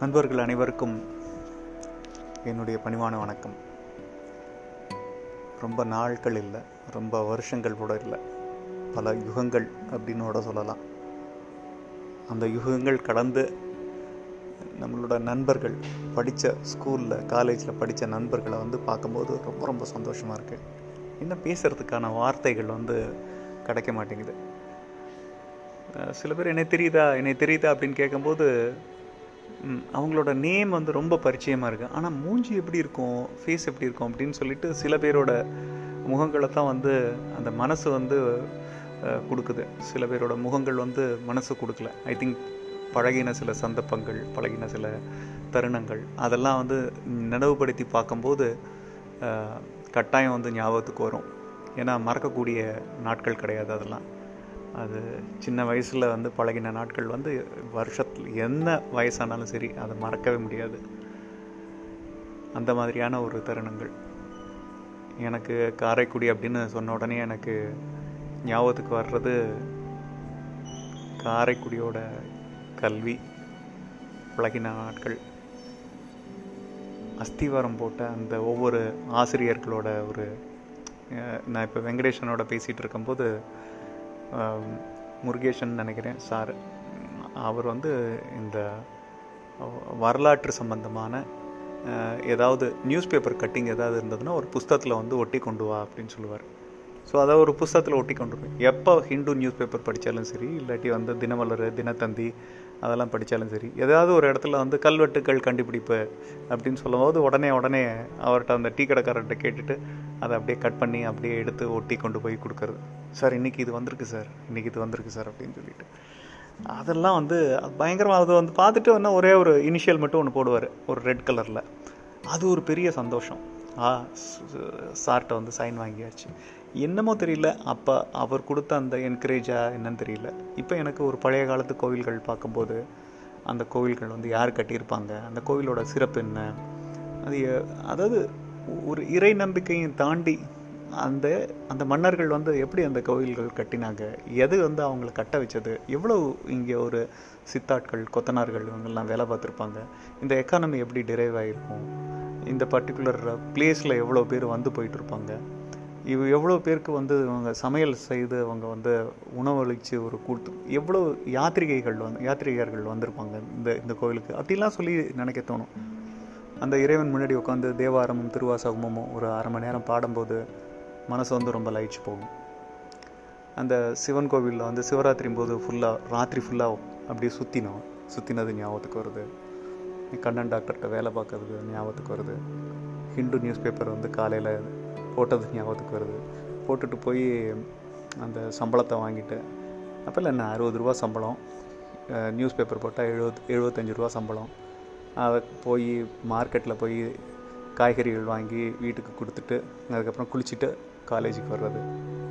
நண்பர்கள் அனைவருக்கும் என்னுடைய பணிவான வணக்கம். ரொம்ப நாட்கள் இல்லை ரொம்ப வருஷங்கள் கூட இல்லை. பல யுகங்கள் அப்படின்னு கூட சொல்லலாம். அந்த யுகங்கள் கடந்து நம்மளோட நண்பர்கள் படித்த ஸ்கூலில் காலேஜில் படித்த நண்பர்களை வந்து பார்க்கும்போது ரொம்ப ரொம்ப சந்தோஷமாக இருக்குது இன்னும் பேசுகிறதுக்கான வார்த்தைகள் வந்து கிடைக்க மாட்டேங்குது. சில பேர் என்னை தெரியுதா? என்னை தெரியுதா? அப்படின்னு கேட்கும்போது அவங்களோட நேம் வந்து ரொம்ப பரிச்சயமாக இருக்குது ஆனால் மூஞ்சி எப்படி இருக்கும்? ஃபேஸ் எப்படி இருக்கும்? அப்படின்னு சொல்லிட்டு சில பேரோட முகங்களை தான் வந்து அந்த மனசு வந்து கொடுக்குது. சில பேரோட முகங்கள் வந்து மனசு கொடுக்கல. ஐ திங்க் பழகின சில சந்தர்ப்பங்கள் பழகின சில தருணங்கள் அதெல்லாம் வந்து நினைவுபடுத்தி பார்க்கும்போது கட்டாயம் வந்து ஞாபகத்துக்கு வரும். ஏன்னா மறக்கக்கூடிய நாட்கள் கிடையாது அதெல்லாம். அது சின்ன வயசில் வந்து பழகின நாட்கள் வந்து வருஷத்தில் என்ன வயசானாலும் சரி அதை மறக்கவே முடியாது. அந்த மாதிரியான ஒரு தருணங்கள். எனக்கு காரைக்குடி அப்படின்னு சொன்ன உடனே எனக்கு ஞாபகத்துக்கு வர்றது காரைக்குடியோட கல்வி பழகின நாட்கள். அஸ்திவாரம் போட்ட அந்த ஒவ்வொரு ஆசிரியர்களோட ஒரு நான் இப்போ வெங்கடேஷனோட பேசிகிட்டு இருக்கும்போது முருகேஷன் நினைக்கிறேன் சார். அவர் வந்து இந்த வரலாற்று சம்பந்தமான ஏதாவது நியூஸ் பேப்பர் கட்டிங் ஏதாவது இருந்ததுன்னா ஒரு புஸ்தகத்தில் வந்து ஒட்டி கொண்டு வா அப்படின்னு சொல்லுவார். ஸோ அதை ஒரு புஸ்தகத்தில் ஒட்டி கொண்டு வருவேன் எப்போ ஹிந்து நியூஸ் பேப்பர் படித்தாலும் சரி இல்லாட்டி வந்து தினமலர் தினத்தந்தி அதெல்லாம் படித்தாலும் சரி ஏதாவது ஒரு இடத்துல வந்து கல்வெட்டுக்கள் கண்டுபிடிப்பு அப்படின்னு சொல்லும்போது உடனே உடனே அவர்கிட்ட அந்த டீ கடைக்காரர்கிட்ட கேட்டுட்டு அதை அப்படியே கட் பண்ணி அப்படியே எடுத்து ஒட்டி கொண்டு போய் கொடுக்குறது. சார் இன்றைக்கி இது வந்திருக்கு சார். இன்றைக்கி இது வந்திருக்கு சார் அப்படின்னு சொல்லிட்டு. அதெல்லாம் வந்து பயங்கரமாக அது வந்து பார்த்துட்டு இன்னும் ஒரே ஒரு இனிஷியல் மட்டும் ஒன்று போடுவார் ஒரு ரெட் கலரில் அது ஒரு பெரிய சந்தோஷம். ஆ சார்கிட்ட வந்து சைன் வாங்கியாச்சு. என்னமோ தெரியல அப்போ அவர் கொடுத்த அந்த என்கரேஜா என்னன்னு தெரியல. இப்போ எனக்கு ஒரு பழைய காலத்து கோவில்கள் பார்க்கும்போது அந்த கோவில்கள் வந்து யார் கட்டியிருப்பாங்க? அந்த கோவிலோட சிறப்பு என்ன? அது அதாவது ஒரு இறை நம்பிக்கையும் தாண்டி அந்த அந்த மன்னர்கள் வந்து எப்படி அந்த கோவில்கள் கட்டினாங்க? எது வந்து அவங்கள கட்ட வச்சது? எவ்வளோ இங்கே ஒரு சித்தாட்கள் கொத்தனார்கள் இவங்கெல்லாம் வேலை பார்த்துருப்பாங்க? இந்த எக்கானமி எப்படி டிரைவ் ஆகிருக்கும் இந்த பர்டிகுலர் பிளேஸில் எவ்வளோ பேர் வந்து போயிட்டுருப்பாங்க? இவ் எவ்வளோ பேருக்கு வந்து அவங்க சமையல் செய்து அவங்க வந்து உணவளித்து ஒரு கூட்டு எவ்வளோ யாத்திரிகைகள் வந்து யாத்திரிகர்கள் வந்திருப்பாங்க இந்த இந்த கோவிலுக்கு அப்படிலாம் சொல்லி நினைக்க தோணும். அந்த இறைவன் முன்னாடி உட்காந்து தேவாரமும் திருவாசகமும் ஒரு அரை மணி நேரம் பாடும்போது மனசு வந்து ரொம்ப லயிச்சு போகும். அந்த சிவன் கோவிலில் வந்து சிவராத்திரி போது ஃபுல்லாக ராத்திரி ஃபுல்லாக அப்படியே சுற்றினோம் சுற்றினது ஞாபகத்துக்கு வருது. கண்ணன் டாக்டர்கிட்ட வேலை பார்க்கறது ஞாபகத்துக்கு வருது. ஹிந்து நியூஸ் பேப்பர் வந்து காலையில் போட்டது ஞாபகத்துக்கு வருது. போட்டுட்டு போய் அந்த சம்பளத்தை வாங்கிட்டு அப்போல்லாம் என்ன அறுபது ரூபா சம்பளம். நியூஸ் பேப்பர் போட்டால் எழுபத் எழுபத்தஞ்சு ரூபா சம்பளம். அதை போய் மார்க்கெட்டில் போய் காய்கறிகள் வாங்கி வீட்டுக்கு கொடுத்துட்டு அதுக்கப்புறம் குளிச்சுட்டு காலேஜுக்கு வர்றது.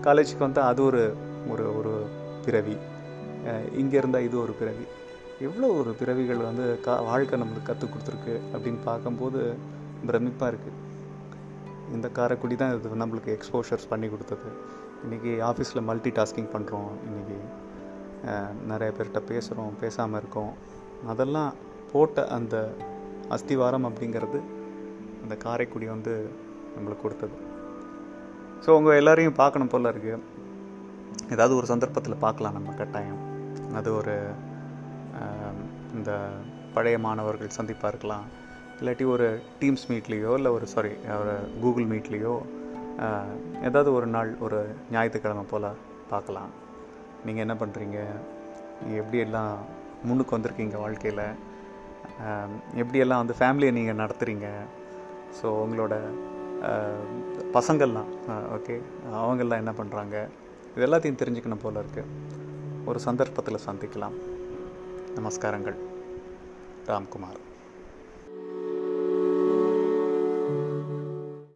காலேஜுக்கு வந்தால் அது ஒரு ஒரு ஒரு பிறவி. இங்கே இருந்தால் இது ஒரு பிறவி. எவ்வளோ ஒரு பிறவிகள் வந்து கா வாழ்க்கை நம்மளுக்கு கற்றுக் கொடுத்துருக்கு அப்படின்னு பார்க்கும்போது பிரமிப்பாக இருக்குது இந்த காரைக்குடி தான் இது நம்மளுக்கு எக்ஸ்போஷர்ஸ் பண்ணி கொடுத்தது. இன்றைக்கி ஆஃபீஸில் மல்டி டாஸ்கிங் பண்ணுறோம் இன்றைக்கி நிறைய பேர்கிட்ட பேசுகிறோம் பேசாமல் இருக்கோம். அதெல்லாம் போட்ட அந்த அஸ்திவாரம் அப்படிங்கிறது அந்த காரைக்குடி வந்து நம்மளுக்கு கொடுத்தது. ஸோ உங்கள் எல்லோரையும் பார்க்கணும் போல் இருக்குது ஏதாவது ஒரு சந்தர்ப்பத்தில் பார்க்கலாம் நம்ம கட்டாயம். அது ஒரு இந்த பழைய மாணவர்கள் சந்திப்பாக இருக்கலாம். இல்லாட்டி ஒரு டீம்ஸ் மீட்லேயோ இல்லை ஒரு சாரி ஒரு கூகுள் மீட்லேயோ ஏதாவது ஒரு நாள் ஒரு ஞாயிற்றுக்கிழமை போல் பார்க்கலாம். நீங்கள் என்ன பண்ணுறீங்க எப்படியெல்லாம் முன்னுக்கு வந்திருக்கீங்க வாழ்க்கையில்? எப்படியெல்லாம் வந்து ஃபேமிலியை நீங்கள் நடத்துகிறீங்க ஸோ உங்களோட பசங்கள்லாம். ஓகே அவங்கெல்லாம் என்ன பண்ணுறாங்க இது எல்லாத்தையும் தெரிஞ்சுக்கணும் போல் இருக்குது ஒரு சந்தர்ப்பத்தில் சந்திக்கலாம். நமஸ்காரங்கள். ராம்குமார்.